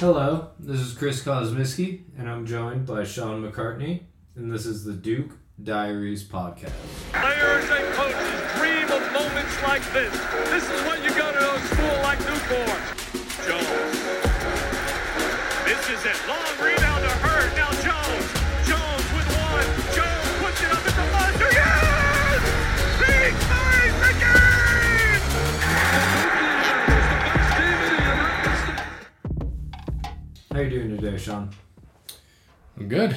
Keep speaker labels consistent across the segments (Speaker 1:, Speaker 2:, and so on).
Speaker 1: Hello, this is Chris Kosmiski, and I'm joined by Sean McCartney, and this is the Duke Diaries podcast.
Speaker 2: Players and coaches dream of moments like this. This is what you go to a school like Newport. Jones. This is it. Long rebound
Speaker 1: How you doing today, Sean?
Speaker 3: I'm good.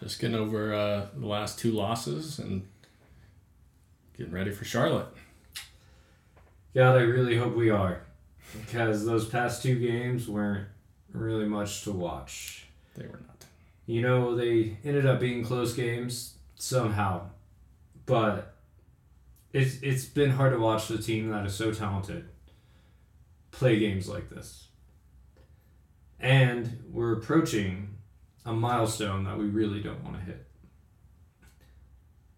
Speaker 3: Just getting over uh, the last two losses and getting ready for Charlotte.
Speaker 1: God, I really hope we are, because those past two games weren't really much to watch.
Speaker 3: They were not.
Speaker 1: You know, they ended up being close games somehow, but it's it's been hard to watch the team that is so talented play games like this. And we're approaching a milestone that we really don't want to hit.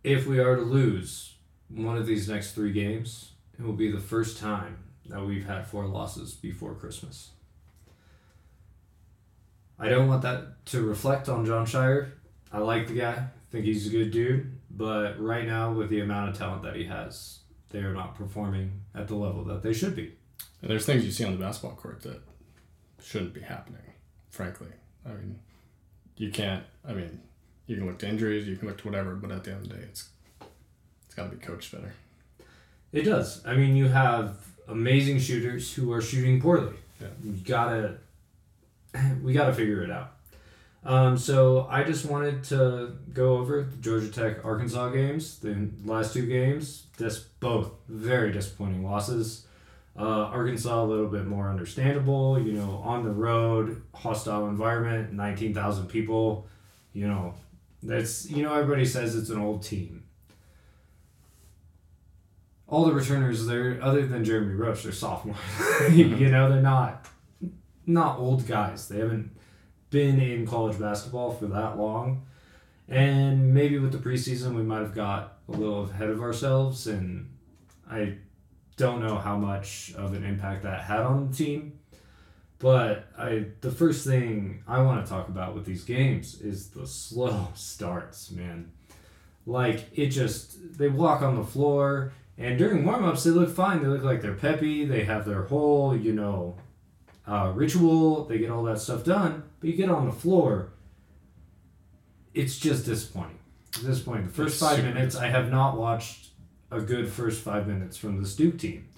Speaker 1: If we are to lose one of these next three games, it will be the first time that we've had four losses before Christmas. I don't want that to reflect on Jon Scheyer. I like the guy, think he's a good dude, but right now, with the amount of talent that he has, they are not performing at the level that they should be.
Speaker 3: And there's things you see on the basketball court that shouldn't be happening, frankly. I mean, you can't, I mean, you can look to injuries, you can look to whatever, but at the end of the day, it's it's got to be coached better.
Speaker 1: It does. I mean, you have amazing shooters who are shooting poorly.
Speaker 3: Yeah.
Speaker 1: You gotta, we gotta figure it out. Um, so I just wanted to go over the Georgia Tech Arkansas games. The last two games, this both very disappointing losses. Uh, Arkansas a little bit more understandable. You know, on the road, hostile environment, nineteen thousand people. You know, that's you know everybody says it's an old team all the returners they're other than Jeremy Roach, they're sophomores. you know, they're not not old guys. They haven't been in college basketball for that long. And maybe with the preseason we might have got a little ahead of ourselves and I don't know how much of an impact that had on the team. But I the first thing I want to talk about with these games is the slow starts, man. Like it just they walk on the floor and during warm ups, they look fine. They look like they're peppy. They have their whole, you know, uh, ritual. They get all that stuff done. But you get on the floor, it's just disappointing. Disappointing. The first
Speaker 3: It's
Speaker 1: five minutes, I have not watched a good first five minutes from the Duke team.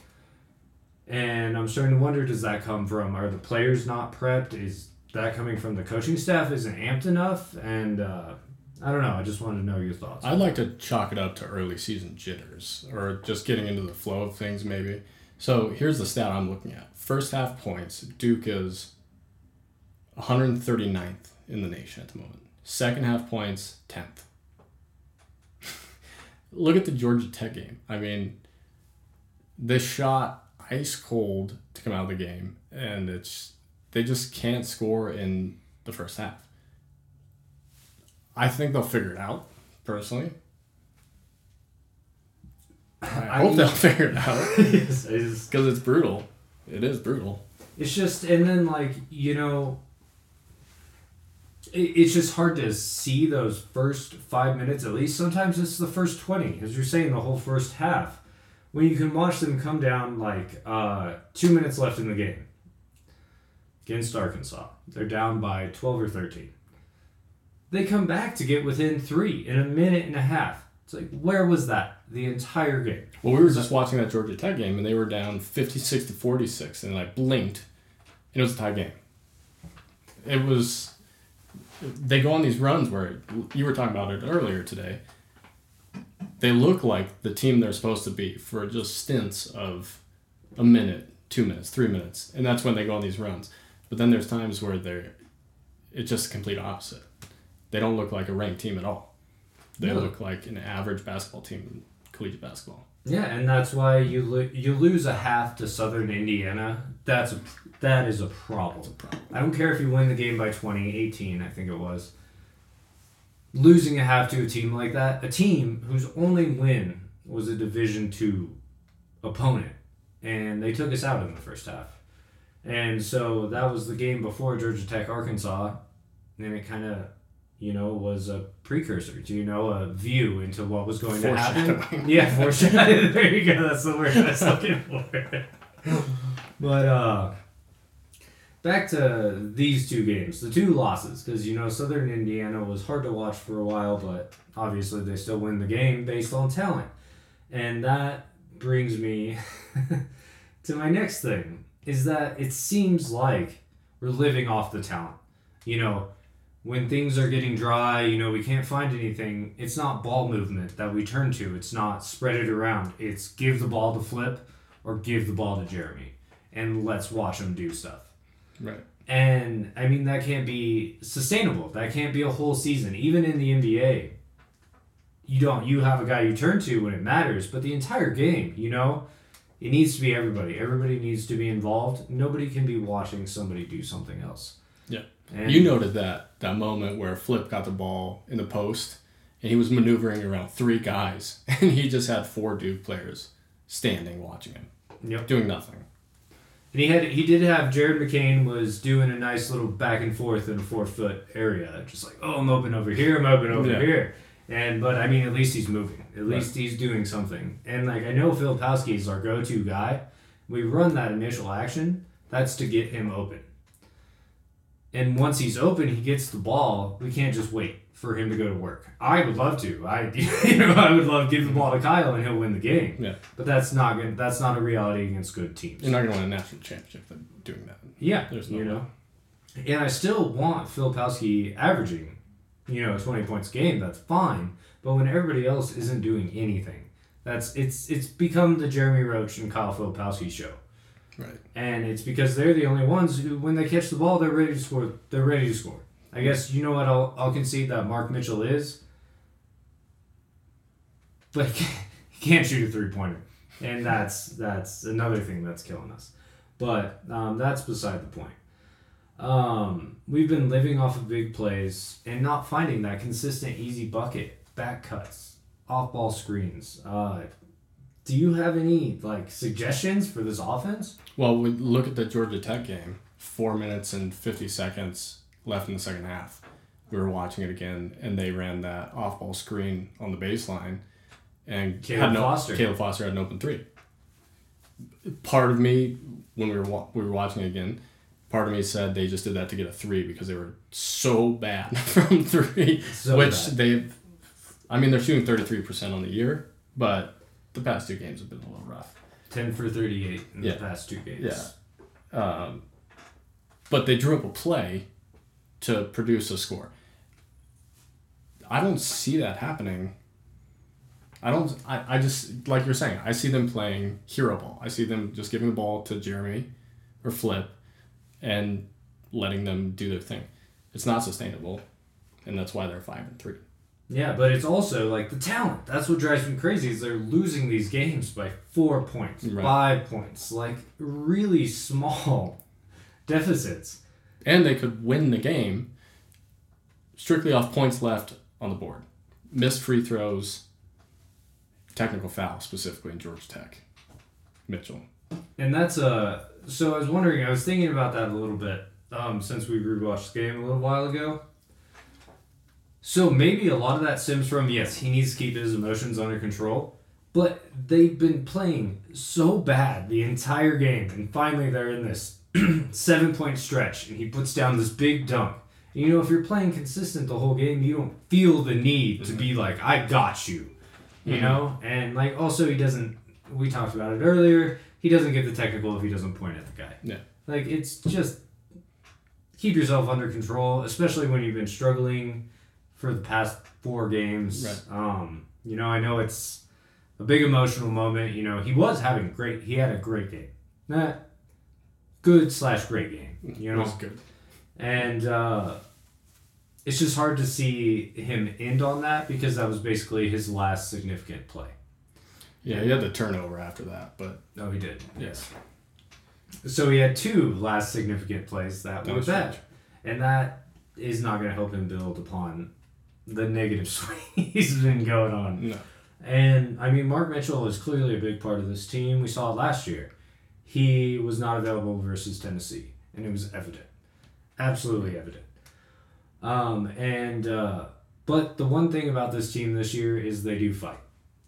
Speaker 1: And I'm starting to wonder does that come from, are the players not prepped? Is that coming from the coaching staff? Isn't amped enough? And uh, I don't know. I just wanted to know your thoughts.
Speaker 3: I'd like to chalk it up to early season jitters or just getting into the flow of things, maybe. So here's the stat I'm looking at. First half points, Duke is 139th in the nation at the moment. Second half points, 10th. Look at the Georgia Tech game. I mean, they shot ice cold to come out of the game, and it's they just can't score in the first half. I think they'll figure it out, personally. I hope they'll figure it out
Speaker 1: Yes, it is.
Speaker 3: because it's brutal. It is brutal.
Speaker 1: It's just, and then like you know, it's just hard to see those first five minutes at least. Sometimes it's the first twenty, as you're saying, the whole first half, when you can watch them come down like uh, two minutes left in the game against Arkansas. They're down by twelve or thirteen. They come back to get within three in a minute and a half. It's like where was that the entire game?
Speaker 3: Well, we were just watching that Georgia Tech game, and they were down 56 to 46, and I blinked, and it was a tie game. It was. They go on these runs where you were talking about it earlier today. They look like the team they're supposed to be for just stints of a minute, two minutes, three minutes, and that's when they go on these runs. But then there's times where they're, it's just the complete opposite. They don't look like a ranked team at all. They
Speaker 1: No.
Speaker 3: look like an average basketball team in collegiate basketball.
Speaker 1: Yeah, and that's why you lo- you lose a half to Southern Indiana. That's a that is a problem. I don't care if you win the game by 20, 18, I think it was. Losing a half to a team like that, a team whose only win was a Division two opponent, and they took us out in the first half. And so that was the game before Georgia Tech Arkansas, and it kind of, you know, was a precursor to you know a view into what was going to happen. Yeah, foreshadowing. there you go. That's the word I was looking for. but uh, back to these two games, the two losses, because you know Southern Indiana was hard to watch for a while, but obviously they still win the game based on talent, and that brings me to my next thing is that it seems like we're living off the talent. You know, when things are getting dry, you know, we can't find anything. It's not ball movement that we turn to. It's not spread it around. It's give the ball to Flip or give the ball to Jeremy and let's watch him do stuff.
Speaker 3: Right.
Speaker 1: And I mean that can't be sustainable. That can't be a whole season. Even in the NBA, you don't you have a guy you turn to when it matters, but the entire game, you know, it needs to be everybody. Everybody needs to be involved. Nobody can be watching somebody do something else.
Speaker 3: Yeah.
Speaker 1: And
Speaker 3: You noted that that moment where Flip got the ball in the post and he was maneuvering around three guys and he just had four Duke players standing watching him,
Speaker 1: Yep.
Speaker 3: doing nothing.
Speaker 1: And he had he did have Jared McCain was doing a nice little back and forth in a four foot area, just like oh I'm open over here, I'm open over
Speaker 3: Yeah.
Speaker 1: here, and but I mean at least he's moving, at least he's doing something, and like I know Filipowski is our go to guy. We run that initial action, that's to get him open. And once he's open, he gets the ball. We can't just wait for him to go to work. I would love to. I you know I would love to give the ball to Kyle and he'll win the game.
Speaker 3: Yeah.
Speaker 1: But that's not good. That's not a reality against good teams.
Speaker 3: You're not going to win a national championship by doing that.
Speaker 1: Yeah,
Speaker 3: There's no
Speaker 1: you
Speaker 3: way.
Speaker 1: know. And I still want Filipowski averaging, you know, twenty points a game. That's fine. But when everybody else isn't doing anything, that's it's it's become the Jeremy Roach and Kyle Filipowski show. And it's because they're the only ones who, when they catch the ball, they're ready to score. They're ready to score. I guess you know what I'll I'll concede that Mark Mitchell is, but he can't shoot a three pointer, and that's that's another thing that's killing us. But um, that's beside the point. Um, we've been living off of big plays and not finding that consistent easy bucket, back cuts, off ball screens. Uh, do you have any like suggestions for this offense?
Speaker 3: Well, we look at the Georgia Tech game. Four minutes and fifty seconds left in the second half. We were watching it again, and they ran that off-ball screen on the baseline, and
Speaker 1: Caleb
Speaker 3: had no,
Speaker 1: Foster.
Speaker 3: Caleb Foster had an open three. Part of me, when we were wa- we were watching it again, part of me said they just did that to get a three because they were so bad from three,
Speaker 1: So
Speaker 3: which
Speaker 1: bad.
Speaker 3: they, I mean, they're shooting thirty three percent on the year, but the past two games have been a little rough.
Speaker 1: Ten for thirty-eight in
Speaker 3: Yeah.
Speaker 1: the past two games.
Speaker 3: Yeah. Um, but they drew up a play to produce a score. I don't see that happening. I don't. I, I just like you're saying. I see them playing hero ball. I see them just giving the ball to Jeremy, or Flip, and letting them do their thing. It's not sustainable, and that's why they're five and three.
Speaker 1: Yeah, but it's also like the talent. That's what drives me crazy. Is they're losing these games by four points,
Speaker 3: Right.
Speaker 1: five points, like really small deficits.
Speaker 3: and they could win the game strictly off points left on the board. Missed free throws, technical foul specifically in Georgia Tech. Mitchell.
Speaker 1: And that's uh so I was wondering, I was thinking about that a little bit, um, since we rewatched the game a little while ago. So maybe a lot of that stems from yes, he needs to keep his emotions under control, but they've been playing so bad the entire game, and finally they're in this seven point stretch, and he puts down this big dunk. And, you know, if you're playing consistent the whole game, you don't feel the need to be like, I got you, you
Speaker 3: Mhm.
Speaker 1: know? And like also he doesn't we talked about it earlier, he doesn't get the technical if he doesn't point at the guy.
Speaker 3: Yeah.
Speaker 1: Like it's just keep yourself under control, especially when you've been struggling for the past four games.
Speaker 3: Right.
Speaker 1: Um, you know, I know it's a big emotional moment. You know, he was having great. He had a great game. Not good slash great game. You
Speaker 3: It
Speaker 1: know,
Speaker 3: was good.
Speaker 1: and uh, it's just hard to see him end on that because that was basically his last significant play.
Speaker 3: Yeah, he had the turnover after that, but
Speaker 1: No, he did.
Speaker 3: yes.
Speaker 1: So he had two last significant plays that
Speaker 3: That
Speaker 1: were
Speaker 3: was
Speaker 1: bad, and that is not going to help him build upon the negative swing he's been going on.
Speaker 3: No.
Speaker 1: And I mean, Mark Mitchell is clearly a big part of this team. We saw it last year. he was not available versus Tennessee, and it was evident, absolutely evident. Um, and uh, but the one thing about this team this year is they do fight.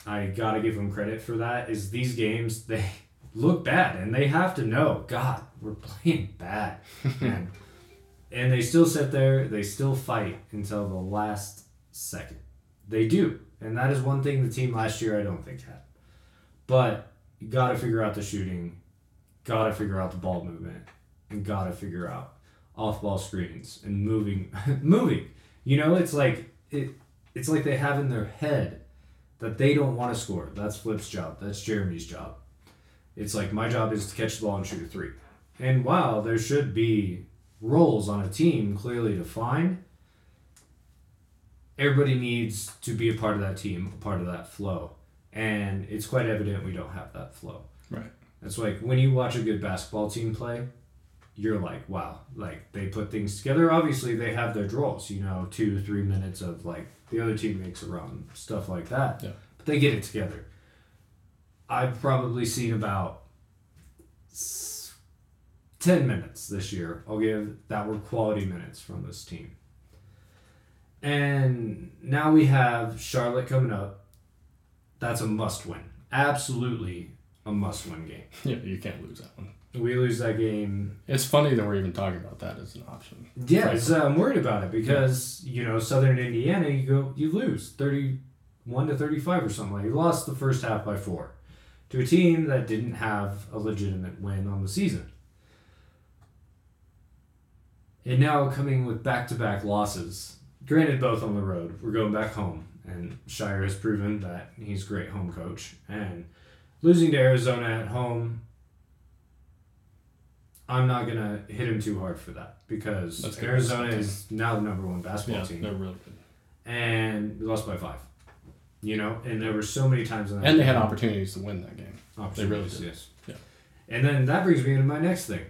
Speaker 1: I gotta give them credit for that. Is these games they look bad and they have to know, God, we're playing bad, and and they still sit there. They still fight until the last second. They do, and that is one thing the team last year I don't think had. But you got to figure out the shooting, got to figure out the ball movement, and got to figure out off ball screens and moving, moving. You know, it's like it. It's like they have in their head that they don't want to score. That's Flip's job. That's Jeremy's job. It's like my job is to catch the ball and shoot a three. And while there should be roles on a team clearly defined, everybody needs to be a part of that team, a part of that flow. And it's quite evident we don't have that flow.
Speaker 3: Right.
Speaker 1: It's like when you watch a good basketball team play, you're like, wow, like they put things together. Obviously, they have their draws, you know, two, three minutes of like the other team makes a run, stuff like that.
Speaker 3: Yeah.
Speaker 1: But they get it together. I've probably seen about s- 10 minutes this year, I'll give that were quality minutes from this team. And now we have Charlotte coming up. That's a must win. Absolutely a must win game.
Speaker 3: Yeah, you can't lose that one.
Speaker 1: We lose that game.
Speaker 3: It's funny that we're even talking about that as an option.
Speaker 1: Yeah, it's, uh, I'm worried about it because you know Southern Indiana, you go, you lose thirty one to thirty five or something like. You lost the first half by four to a team that didn't have a legitimate win on the season. And now coming with back to back losses, granted both on the road, we're going back home, and Scheyer has proven that he's a great home coach. And losing to Arizona at home, I'm not gonna hit him too hard for that because
Speaker 3: That's good.
Speaker 1: Arizona is now the number one basketball
Speaker 3: Yeah,
Speaker 1: team,
Speaker 3: they're really good.
Speaker 1: and we lost by five. You know, and there were so many times in that
Speaker 3: And they had opportunities to win that game. They really did.
Speaker 1: Yes.
Speaker 3: Yeah.
Speaker 1: And then that brings me into my next thing.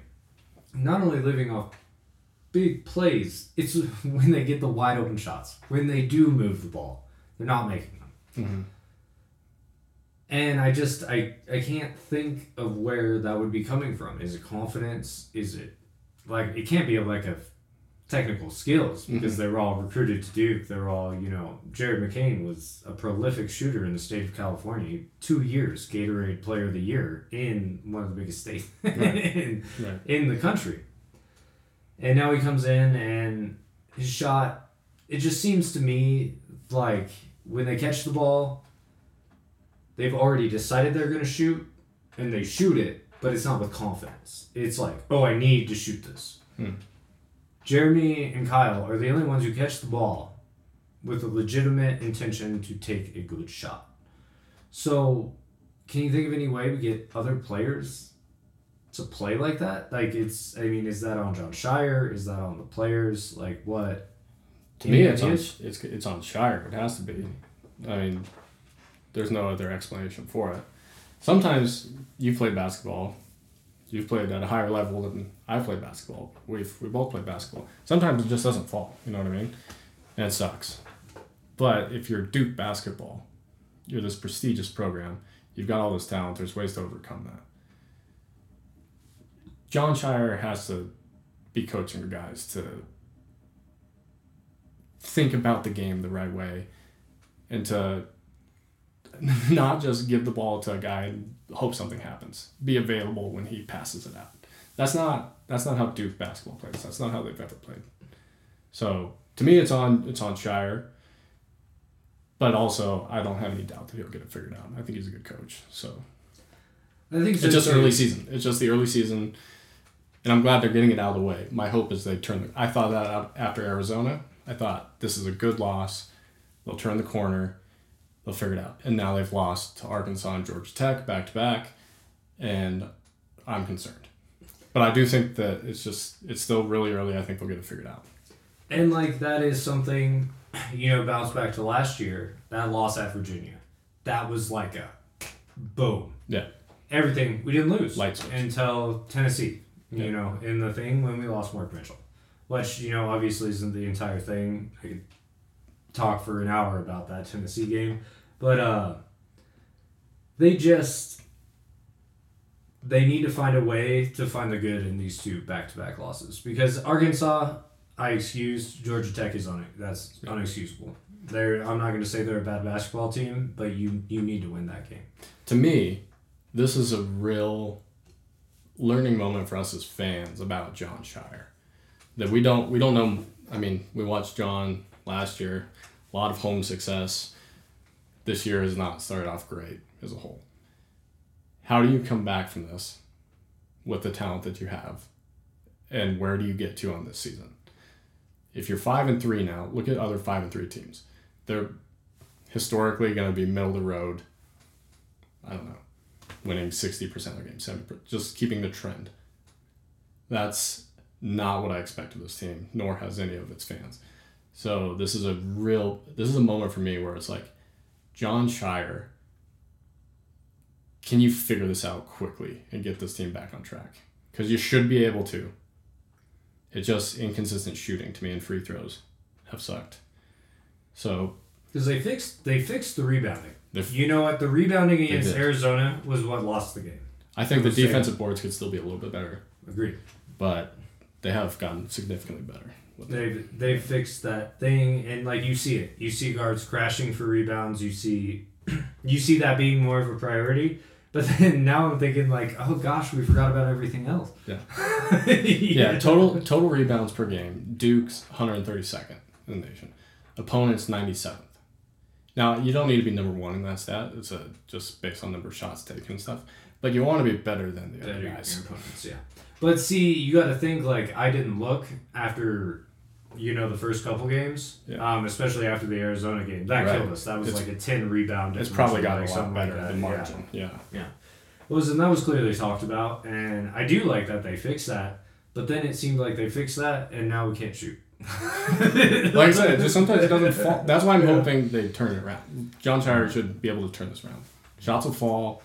Speaker 1: Not only living off big plays, it's when they get the wide open shots. When they do move the ball, they're not making them.
Speaker 3: Mm-hmm.
Speaker 1: And I just I I can't think of where that would be coming from. Is it confidence? Is it like it can't be like a technical skills because they were all recruited to Duke. They're all you know. Jared McCain was a prolific shooter in the state of California. Two years Gatorade Player of the Year in one of the biggest states in,
Speaker 3: Right.
Speaker 1: in the country. And now he comes in and his shot. It just seems to me like when they catch the ball, they've already decided they're going to shoot and they shoot it, but it's not with confidence. It's like, oh, I need to shoot this.
Speaker 3: Hmm.
Speaker 1: Jeremy and Kyle are the only ones who catch the ball with a legitimate intention to take a good shot. So, can you think of any way we get other players to play like that? Like, it's, I mean, is that on Jon Scheyer? Is that on the players? Like, what?
Speaker 3: To me, it's on, it's it's on Scheyer. It has to be. I mean, there's no other explanation for it. Sometimes you play basketball. You've played at a higher level than I played basketball. We've we both played basketball. Sometimes it just doesn't fall. You know what I mean? And it sucks. But if you're Duke basketball, you're this prestigious program. You've got all this talent. There's ways to overcome that. Jon Scheyer has to be coaching guys to think about the game the right way and to not just give the ball to a guy and hope something happens. Be available when he passes it out. That's not that's not how Duke basketball plays. That's not how they've ever played. So to me it's on it's on Scheyer. But also I don't have any doubt that he'll get it figured out. I think he's a good coach. So
Speaker 1: I think
Speaker 3: it's just early season. It's just the early season, and I'm glad they're getting it out of the way. My hope is they turn. The, I thought that out after Arizona. I thought this is a good loss. They'll turn the corner. They'll figure it out. And now they've lost to Arkansas and Georgia Tech back to back, and I'm concerned. But I do think that it's just it's still really early. I think they'll get it figured out.
Speaker 1: And like that is something, you know, bounce back to last year, that loss at Virginia. That was like a boom.
Speaker 3: Yeah.
Speaker 1: Everything we didn't lose
Speaker 3: Light switch.
Speaker 1: until Tennessee. You know, in the thing when we lost Mark Mitchell. Which, you know, obviously isn't the entire thing. I could talk for an hour about that Tennessee game. But uh they just they need to find a way to find the good in these two back-to-back losses because Arkansas, I excuse Georgia Tech is on it. That's
Speaker 3: Yeah.
Speaker 1: unexcusable. They're I'm not going to say they're a bad basketball team, but you you need to win that game.
Speaker 3: to me, this is a real learning moment for us as fans about Jon Scheyer. That we don't we don't know. I mean, we watched John last year, a lot of home success. This year has not started off great as a whole. How do you come back from this with the talent that you have, and where do you get to on this season? If you're five and three now, look at other five and three teams. They're historically going to be middle of the road. I don't know winning 60% of their games, 70%, just keeping the trend. That's not what I expect of this team, nor has any of its fans. So this is a real, this is a moment for me where it's like, Jon Scheyer, can you figure this out quickly and get this team back on track? Because you should be able to. It's just inconsistent shooting to me and free throws have sucked. So
Speaker 1: Because they fixed they fixed the rebounding. You know what? The rebounding against. Arizona was what lost the game.
Speaker 3: I think the defensive boards could still be a little bit better,
Speaker 1: Agreed.
Speaker 3: but they have gotten significantly better.
Speaker 1: They've they've fixed that thing, and like you see it, you see guards crashing for rebounds. You see, you see that being more of a priority. But then now I'm thinking like, oh gosh, we forgot about everything else.
Speaker 3: Yeah.
Speaker 1: yeah.
Speaker 3: Yeah, total total rebounds per game. Duke's 132nd in the nation. Opponents 97th. Now you don't need to be number one in that stat. It's a just based on number of shots taken and stuff. But you want to be better than the
Speaker 1: Better
Speaker 3: other
Speaker 1: your
Speaker 3: guys.
Speaker 1: opponents, yeah. But see, you got to think like I didn't look after, you know, the first couple games.
Speaker 3: Yeah.
Speaker 1: Um, especially after the Arizona game, that
Speaker 3: Right.
Speaker 1: killed us. That was
Speaker 3: It's-
Speaker 1: like a ten rebound.
Speaker 3: It's probably got
Speaker 1: like
Speaker 3: a lot
Speaker 1: something like
Speaker 3: better
Speaker 1: that,
Speaker 3: than
Speaker 1: yeah.
Speaker 3: margin. Yeah.
Speaker 1: It was and that was clearly talked about, and I do like that they fixed that. But then it seemed like they fixed that, and now we can't shoot.
Speaker 3: Like I said, it just sometimes it doesn't fall. That's why I'm hoping they turn it around. Jon Scheyer should be able to turn this around. Shots will fall,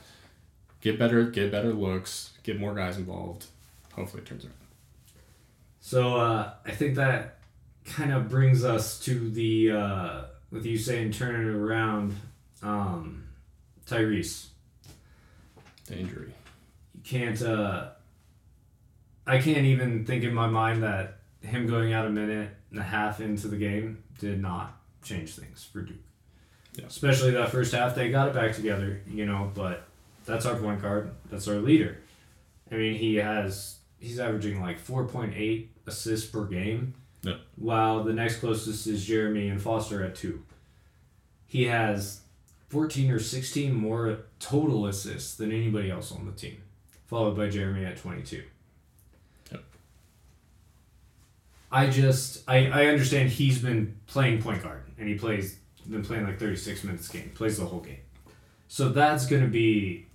Speaker 3: get better, get better looks, get more guys involved. Hopefully, it turns around.
Speaker 1: So uh, I think that kind of brings us to the uh, with you saying turning it around, um, Tyrese.
Speaker 3: The injury.
Speaker 1: You can't. Uh, I can't even think in my mind that him going out a minute and a half into the game did not change things for Duke.
Speaker 3: Yeah.
Speaker 1: Especially that first half, they got it back together, you know. But that's our point guard. That's our leader. I mean, he has he's averaging like four point eight assists per game.
Speaker 3: Yeah.
Speaker 1: While the next closest is Jeremy and Foster at two. He has 14 or 16 more total assists than anybody else on the team, followed by Jeremy at 22.
Speaker 3: Yep.
Speaker 1: I just I, I understand he's been playing point guard and he plays been playing like 36 minutes game, plays the whole game. So that's going to be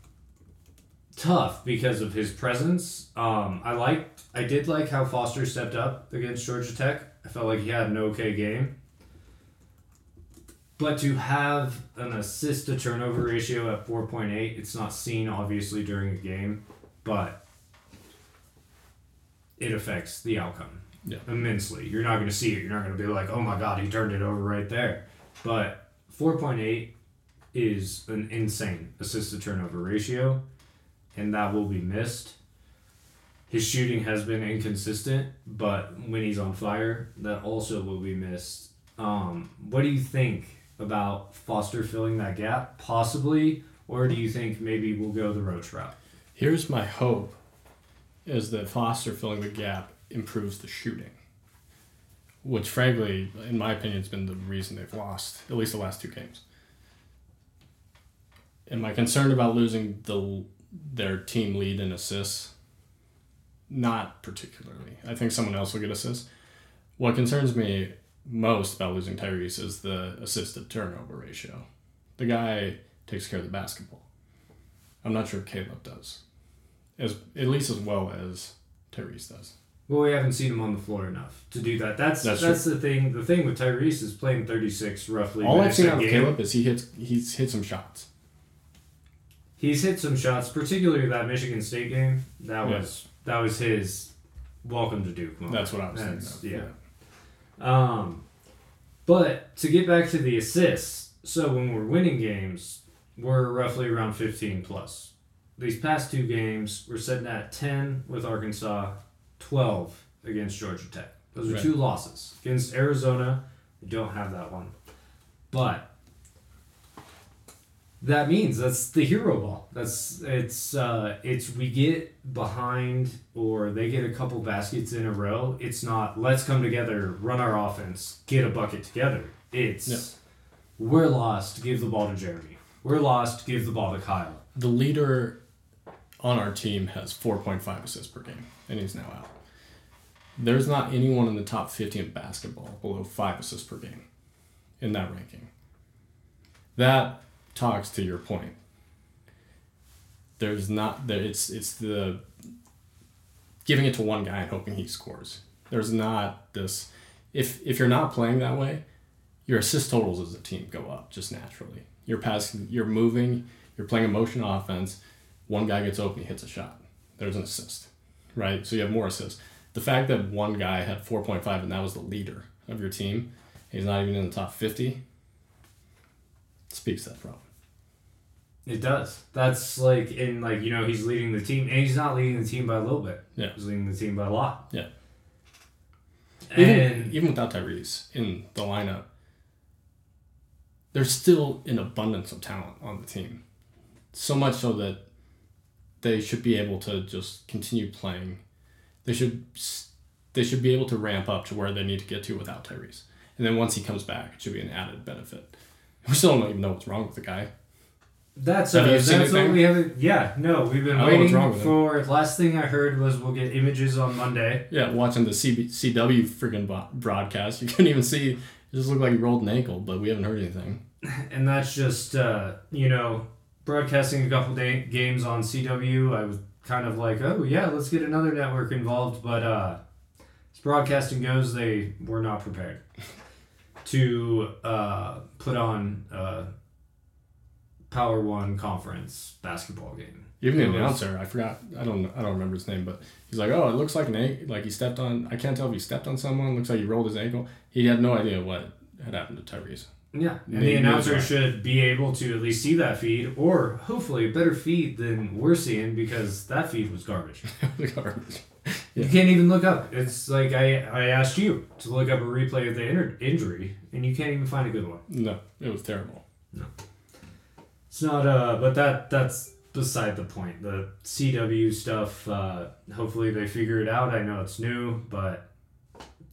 Speaker 1: tough because of his presence. Um, I liked I did like how Foster stepped up against Georgia Tech. I felt like he had an okay game. But to have an assist to turnover ratio at 4.8, it's not seen obviously during a game, but it affects the outcome
Speaker 3: Yeah.
Speaker 1: immensely. You're not going to see it. You're not going to be like, oh my God, he turned it over right there. But 4.8 is an insane assist to turnover ratio, and that will be missed. His shooting has been inconsistent, but when he's on fire, that also will be missed. Um, what do you think about Foster filling that gap, possibly, or do you think maybe we'll go the Roach route?
Speaker 3: Here's my hope is that Foster filling the gap improves the shooting. Which frankly, in my opinion, has been the reason they've lost, at least the last two games. Am I concerned about losing the their team lead in assists? Not particularly. I think someone else will get assists. What concerns me most about losing Tyrese is the assist to turnover ratio. The guy takes care of the basketball. I'm not sure Caleb does as at least as well as Tyrese does.
Speaker 1: Well, we haven't seen him on the floor enough to do that. That's
Speaker 3: That's
Speaker 1: that's, the thing. The thing with Tyrese is playing thirty six roughly.
Speaker 3: All I've seen out of. Caleb is he hits he's hit some shots.
Speaker 1: He's hit some shots, particularly that Michigan State game. That
Speaker 3: Yeah.
Speaker 1: was that was his welcome to Duke moment.
Speaker 3: That's what I was
Speaker 1: That's-
Speaker 3: thinking. Of.
Speaker 1: yeah. Um, but to get back to the assists, so when we're winning games, we're roughly around fifteen plus. these past two games, we're sitting at 10 with Arkansas, 12 against Georgia Tech. Those are
Speaker 3: Right.
Speaker 1: two losses. Against Arizona, we don't have that one. But that means that's the hero ball. That's it's uh, it's we get behind or they get a couple baskets in a row. It's not let's come together, run our offense, get a bucket together. It's
Speaker 3: Yeah.
Speaker 1: we're lost, give the ball to Jeremy. We're lost, give the ball to Kyle.
Speaker 3: The leader on our team has 4.5 assists per game, and he's now out. There's not anyone in the top 50 in basketball below five assists per game in that ranking. That talks to your point. There's not there. It's it's the giving it to one guy and hoping he scores. There's not this. If if you're not playing that way, your assist totals as a team go up just naturally. You're passing. You're moving. You're playing a motion offense. One guy gets open, he hits a shot. There's an assist, right? So you have more assists. The fact that one guy had 4.5 and that was the leader of your team, he's not even in the top 50, speaks that problem.
Speaker 1: It does. That's like in like you know he's leading the team, and he's not leading the team by a little bit.
Speaker 3: Yeah.
Speaker 1: he's leading the team by a lot.
Speaker 3: Yeah.
Speaker 1: And
Speaker 3: Even, even without Tyrese in the lineup, there's still an abundance of talent on the team. So much so that they should be able to just continue playing. They should they should be able to ramp up to where they need to get to without Tyrese. And then once he comes back, it should be an added benefit. We still don't even know what's wrong with the guy.
Speaker 1: that's
Speaker 3: Have
Speaker 1: uh,
Speaker 3: you seen
Speaker 1: that's what we haven't. Yeah, no, we've been
Speaker 3: I don't what's
Speaker 1: waiting
Speaker 3: with him.
Speaker 1: for. Last thing I heard was we'll get images on Monday.
Speaker 3: Yeah, watching the CB, CW freaking broadcast, you couldn't even see. It just looked like he rolled an ankle, but we haven't heard anything.
Speaker 1: and that's just uh, you know broadcasting a couple day games on CW. I was kind of like, oh yeah, let's get another network involved, but uh, as broadcasting goes, they were not prepared to uh, put on a Power One conference basketball game.
Speaker 3: Even the announcer, I forgot. I don't. I don't remember his name, but he's like, "Oh, it looks like an ankle. Like he stepped on. I can't tell if he stepped on someone. Looks like he rolled his ankle. He had no idea what had happened to Tyrese.
Speaker 1: Yeah, and the announcer should be able to at least see that feed, or hopefully a better feed than we're seeing because that feed was garbage.
Speaker 3: Garbage.
Speaker 1: You can't even look up. It's like I, I asked you to look up a replay of the inter- injury, and you can't even find a good one.
Speaker 3: No, it was terrible.
Speaker 1: No, it's not. Uh, but that that's beside the point. The CW stuff. Uh, hopefully they figure it out. I know it's new, but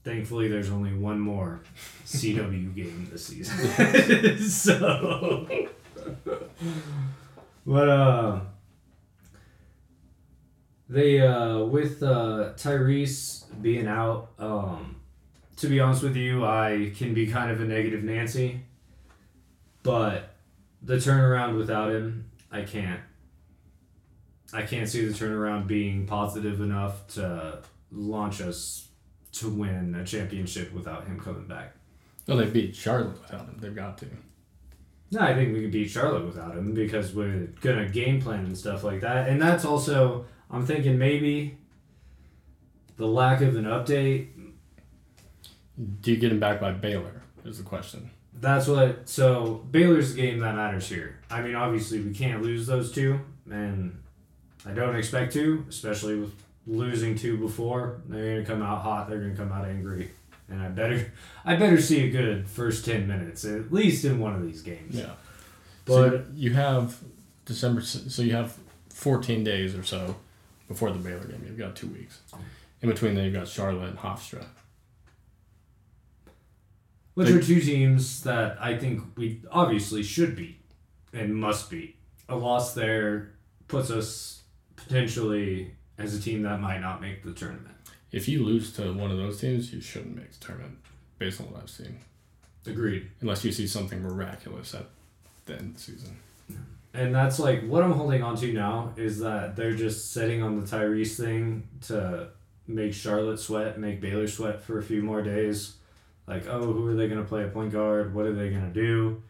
Speaker 1: thankfully there's only one more CW game this season. so, but uh, they uh with uh Tyrese being out. Um, to be honest with you, I can be kind of a negative Nancy, but the turnaround without him, I can't. I can't see the turnaround being positive enough to launch us to win a championship without him coming back.
Speaker 3: No, they beat Charlotte without him. They've got to.
Speaker 1: No, I think we can beat Charlotte without him because we're gonna game plan and stuff like that. And that's also I'm thinking maybe the lack of an update.
Speaker 3: Do you get him back by Baylor? Is the question.
Speaker 1: That's what so Baylor's the game that matters here. I mean obviously we can't lose those two and I don't expect to, especially with losing two before. They're gonna come out hot, they're gonna come out angry. And I better I better see a good first ten minutes, at least in one of these games.
Speaker 3: Yeah.
Speaker 1: But
Speaker 3: so you have December. So you have 14 days or so before the Baylor game. You've got two weeks. In between, then you've got Charlotte and Hofstra.
Speaker 1: Which
Speaker 3: They-
Speaker 1: are two teams that I think we obviously should beat and must beat. A loss there puts us potentially as a team that might not make the tournament.
Speaker 3: If you lose to one of those teams, you shouldn't make the tournament, based on what I've seen.
Speaker 1: Agreed.
Speaker 3: Unless you see something miraculous at the end of the season.
Speaker 1: And that's like what I'm holding on to now is that they're just sitting on the Tyrese thing to make Charlotte sweat, make Baylor sweat for a few more days. Like, oh, who are they going to play a point guard? What are they going to do?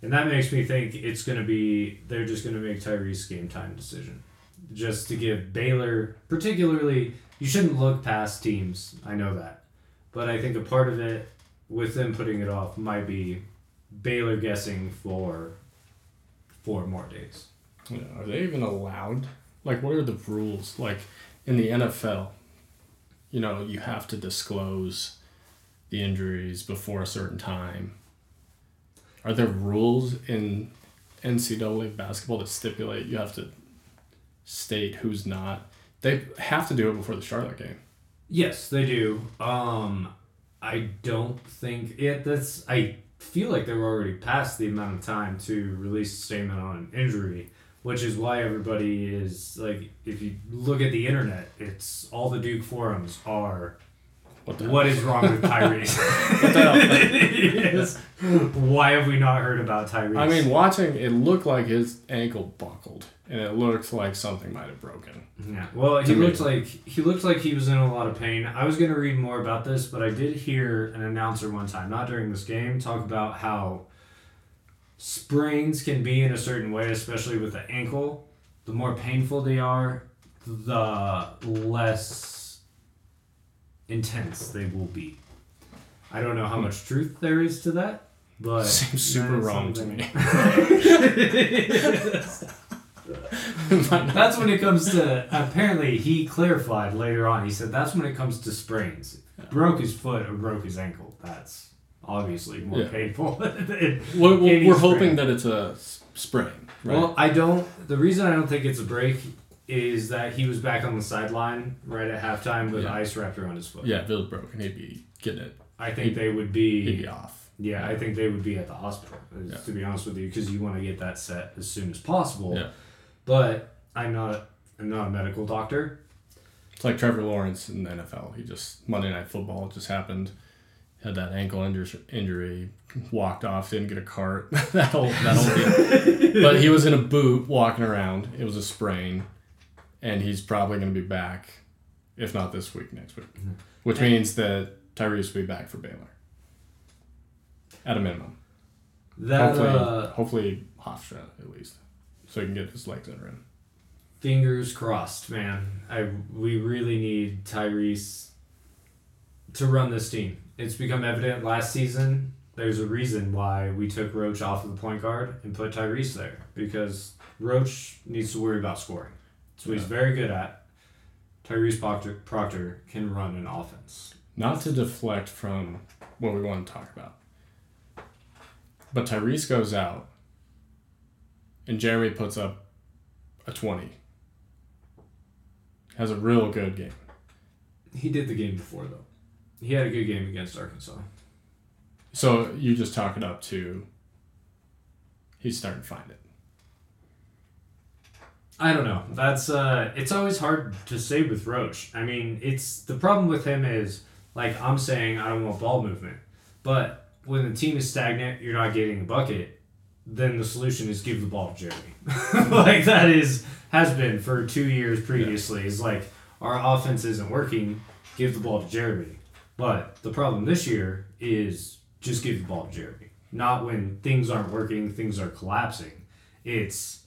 Speaker 1: And that makes me think it's going to be, they're just going to make Tyrese game time decision. Just to give Baylor, particularly, you shouldn't look past teams. I know that. But I think a part of it, with them putting it off, might be Baylor guessing for four more days.
Speaker 3: Yeah, are they even allowed? Like, what are the rules? Like, in the NFL, you know, you have to disclose the injuries before a certain time. Are there rules in NCAA basketball that stipulate you have to state who's not? They have to do it before the Charlotte game.
Speaker 1: Yes, they do. Um, I don't think it. That's. I feel like they're already past the amount of time to release a statement on an injury, which is why everybody is like. If you look at the internet, it's all the Duke forums are.
Speaker 3: What
Speaker 1: What is wrong with Tyrese?
Speaker 3: What the hell?
Speaker 1: Yes. Why have we not heard about Tyrese?
Speaker 3: I mean, watching it looked like his ankle buckled, and it looked like something might have broken.
Speaker 1: Yeah. Well, he
Speaker 3: To me.
Speaker 1: looked like he looked like he was in a lot of pain. I was gonna read more about this, but I did hear an announcer one time, not during this game, talk about how sprains can be in a certain way, especially with the ankle. The more painful they are, the less intense they will be. I don't know how much truth there is to that, but
Speaker 3: Seems super
Speaker 1: that's
Speaker 3: wrong to
Speaker 1: something-
Speaker 3: Might not-
Speaker 1: That's when it comes to. Apparently, he clarified later on. He said that's when it comes to sprains. Broke his foot or broke his ankle. That's obviously more
Speaker 3: Yeah.
Speaker 1: painful.
Speaker 3: we're, we're,
Speaker 1: any
Speaker 3: we're
Speaker 1: sprain.
Speaker 3: hoping that it's a sprain, right?
Speaker 1: Well, I don't. The reason I don't think it's a break is that he was back on the sideline right at halftime with
Speaker 3: Yeah.
Speaker 1: ice wrapped around his foot.
Speaker 3: yeah, if it was broken, he'd be getting it.
Speaker 1: I think they would
Speaker 3: He'd
Speaker 1: be.
Speaker 3: be off.
Speaker 1: Yeah, I think they would be at the hospital.
Speaker 3: Yeah.
Speaker 1: To be honest with you, because you want to get that set as soon as possible.
Speaker 3: Yeah.
Speaker 1: But I'm not. I'm not a medical doctor.
Speaker 3: It's like Trevor Lawrence in the NFL. He just Monday Night Football just happened. Had that ankle injury, walked off, didn't get a cart. that whole that whole. But he was in a boot walking around. It was a sprain, and he's probably going to be back, if not this week, next week, which means that Tyrese will be back for Baylor. At a minimum,
Speaker 1: That
Speaker 3: hopefully,
Speaker 1: uh,
Speaker 3: hopefully Hofstra at least, so he can get his legs under him.
Speaker 1: Fingers crossed, man. I we really need Tyrese to run this team. It's become evident last season. There's a reason why we took Roach off of the point guard and put Tyrese there because Roach needs to worry about scoring. That's what he's very good at. Tyrese Proctor, Proctor can run an offense.
Speaker 3: Not to deflect from what we want to talk about. But Tyrese goes out and Jeremy puts up a 20. Has a real good game.
Speaker 1: He did the game before though. He had a good game against Arkansas.
Speaker 3: So you just talk it up to he's starting to find it.
Speaker 1: I don't know. That's uh it's always hard to say with Roach. I mean, it's the problem with him is like I'm saying I don't want ball movement. But when the team is stagnant, you're not getting a bucket, then the solution is give the ball to Jeremy. like that is has been for 2 years previously. Is like our offense isn't working, give the ball to Jeremy. But the problem this year is just give the ball to Jeremy. Not when things aren't working, things are collapsing. It's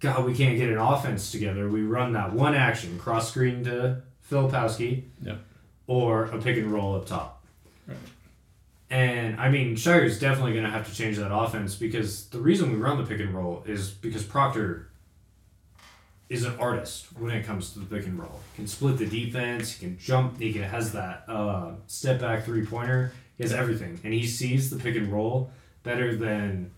Speaker 1: God, we can't get an offense together. We run that one action, cross screen to Filipowski,
Speaker 3: Yep.
Speaker 1: or a pick and roll up top.
Speaker 3: Right.
Speaker 1: And I mean, Scheyer's definitely going to have to change that offense because the reason we run the pick and roll is because Proctor is an artist when it comes to the pick and roll. He can split the defense, he can jump, he can, has that uh, step back three pointer, he has everything. And he sees the pick and roll better than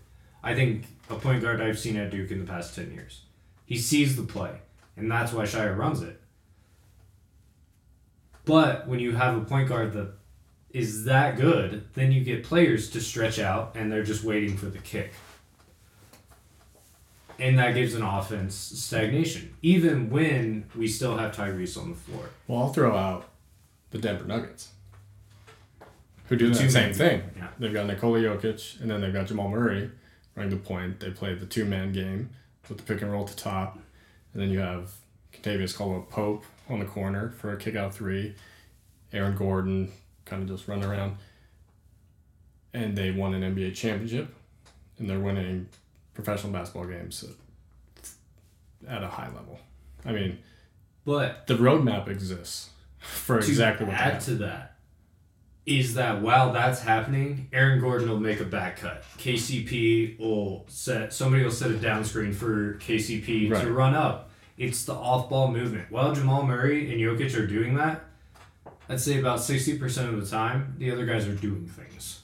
Speaker 1: I think a point guard I've seen at Duke in the past 10 years. He sees the play, and that's why Scheyer runs it. But when you have a point guard that is that good, then you get players to stretch out and they're just waiting for the kick. And that gives an offense stagnation, even when we still have Tyrese on the floor.
Speaker 3: Well, I'll throw out the Denver Nuggets, who do the same thing.
Speaker 1: Yeah.
Speaker 3: They've got Nikola Jokic, and then they've got Jamal Murray running the point. They play the two man game with the pick and roll at the top, and then you have Kentavious Caldwell Pope on the corner for a kick out three. Aaron Gordon kind of just run around, and they won an NBA championship, and they're winning professional basketball games at, a high level. I mean,
Speaker 1: But
Speaker 3: the roadmap exists for exactly what
Speaker 1: add to that, is that while that's happening, Aaron Gordon will make a back cut. KCP will set somebody will set a down screen for KCP
Speaker 3: Right.
Speaker 1: to run up. It's the off ball movement. While Jamal Murray and Jokic are doing that, I'd say about sixty percent of the time the other guys are doing things.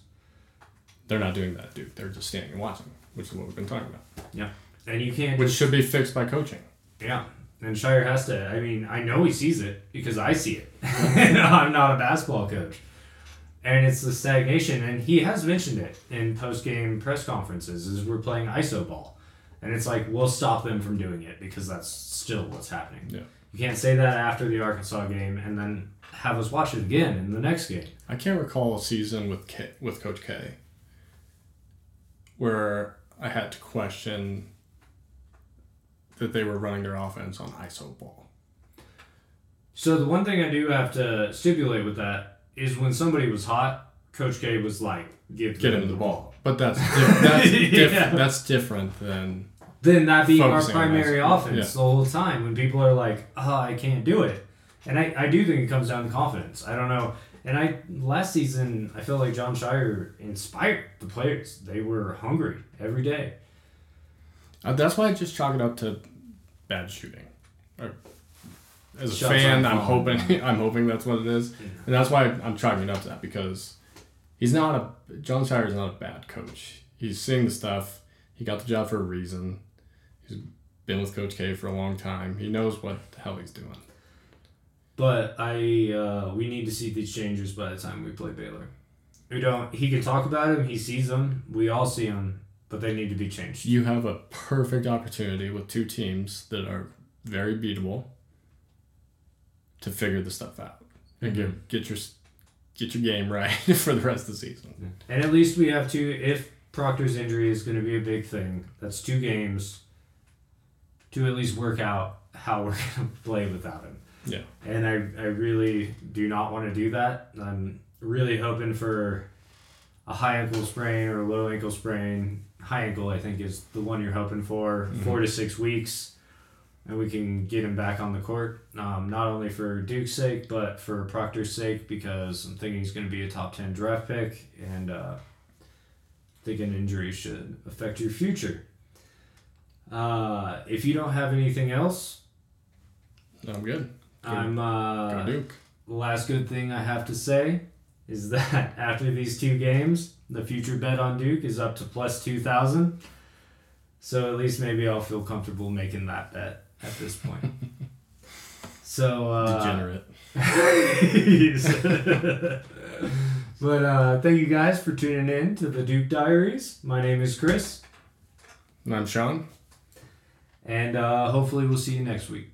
Speaker 3: They're not doing that, dude. They're just standing and watching, which is what we've been talking about.
Speaker 1: Yeah, and you can't
Speaker 3: Which
Speaker 1: just
Speaker 3: should be fixed by coaching.
Speaker 1: Yeah. And Scheyer has to. I mean, I know he sees it because I see it. I'm not a basketball coach. And it's the stagnation. And he has mentioned it in post game press conferences is we're playing ISO ball. And it's like, we'll stop them from doing it because that's still what's happening.
Speaker 3: Yeah.
Speaker 1: You can't say that after the Arkansas game and then have us watch it again in the next game.
Speaker 3: I can't recall a season with K, with Coach K where I had to question that they were running their offense on ISO ball.
Speaker 1: So the one thing I do have to stipulate with that is when somebody was hot, Coach K was like, give
Speaker 3: Get him the ball. But that's diff- that's, diff-
Speaker 1: Yeah.
Speaker 3: that's different than
Speaker 1: then that being our
Speaker 3: Focusing
Speaker 1: primary offense
Speaker 3: Yeah.
Speaker 1: the whole time when people are like, oh, I can't do it. And I, I do think it comes down to confidence. I don't know. And I last season I feel like Jon Scheyer inspired the players. They were hungry every day.
Speaker 3: uh, that's why I just chalk it up to bad shooting. Or, as a
Speaker 1: Shots
Speaker 3: fan, I'm hoping I'm hoping that's what it is, and that's why I'm chalking up to that because he's not a Jon Scheyer is not a bad coach. He's seeing the stuff. He got the job for a reason. He's been with Coach K for a long time. He knows what the hell he's doing.
Speaker 1: But I uh, we need to see these changes by the time we play Baylor. We don't. He can talk about them. He sees them. We all see them. But they need to be changed.
Speaker 3: You have a perfect opportunity with two teams that are very beatable to figure the stuff out and mm-hmm. get get your get your game right for the rest of the season.
Speaker 1: And at least we have two. If Proctor's injury is going to be a big thing, that's two games to at least work out how we're going to play without him.
Speaker 3: Yeah.
Speaker 1: And I, I really do not want to do that. I'm really hoping for a high ankle sprain or a low ankle sprain. High ankle, I think, is the one you're hoping for. Mm-hmm. Four to six weeks. And we can get him back on the court, um, not only for Duke's sake, but for Proctor's sake, because I'm thinking he's going to be a top 10 draft pick, and uh, I think an injury should affect your future. Uh, if you don't have anything else,
Speaker 3: I'm good.
Speaker 1: I'm.
Speaker 3: Go
Speaker 1: Uh,
Speaker 3: Duke.
Speaker 1: the last good thing I have to say is that after these two games, the future bet on Duke is up to plus 2,000. So at least maybe I'll feel comfortable making that bet at this point. so, uh,
Speaker 3: Degenerate.
Speaker 1: but uh, thank you guys for tuning in to the Duke Diaries. My name is Chris,
Speaker 3: And I'm Sean.
Speaker 1: and uh, hopefully we'll see you next week.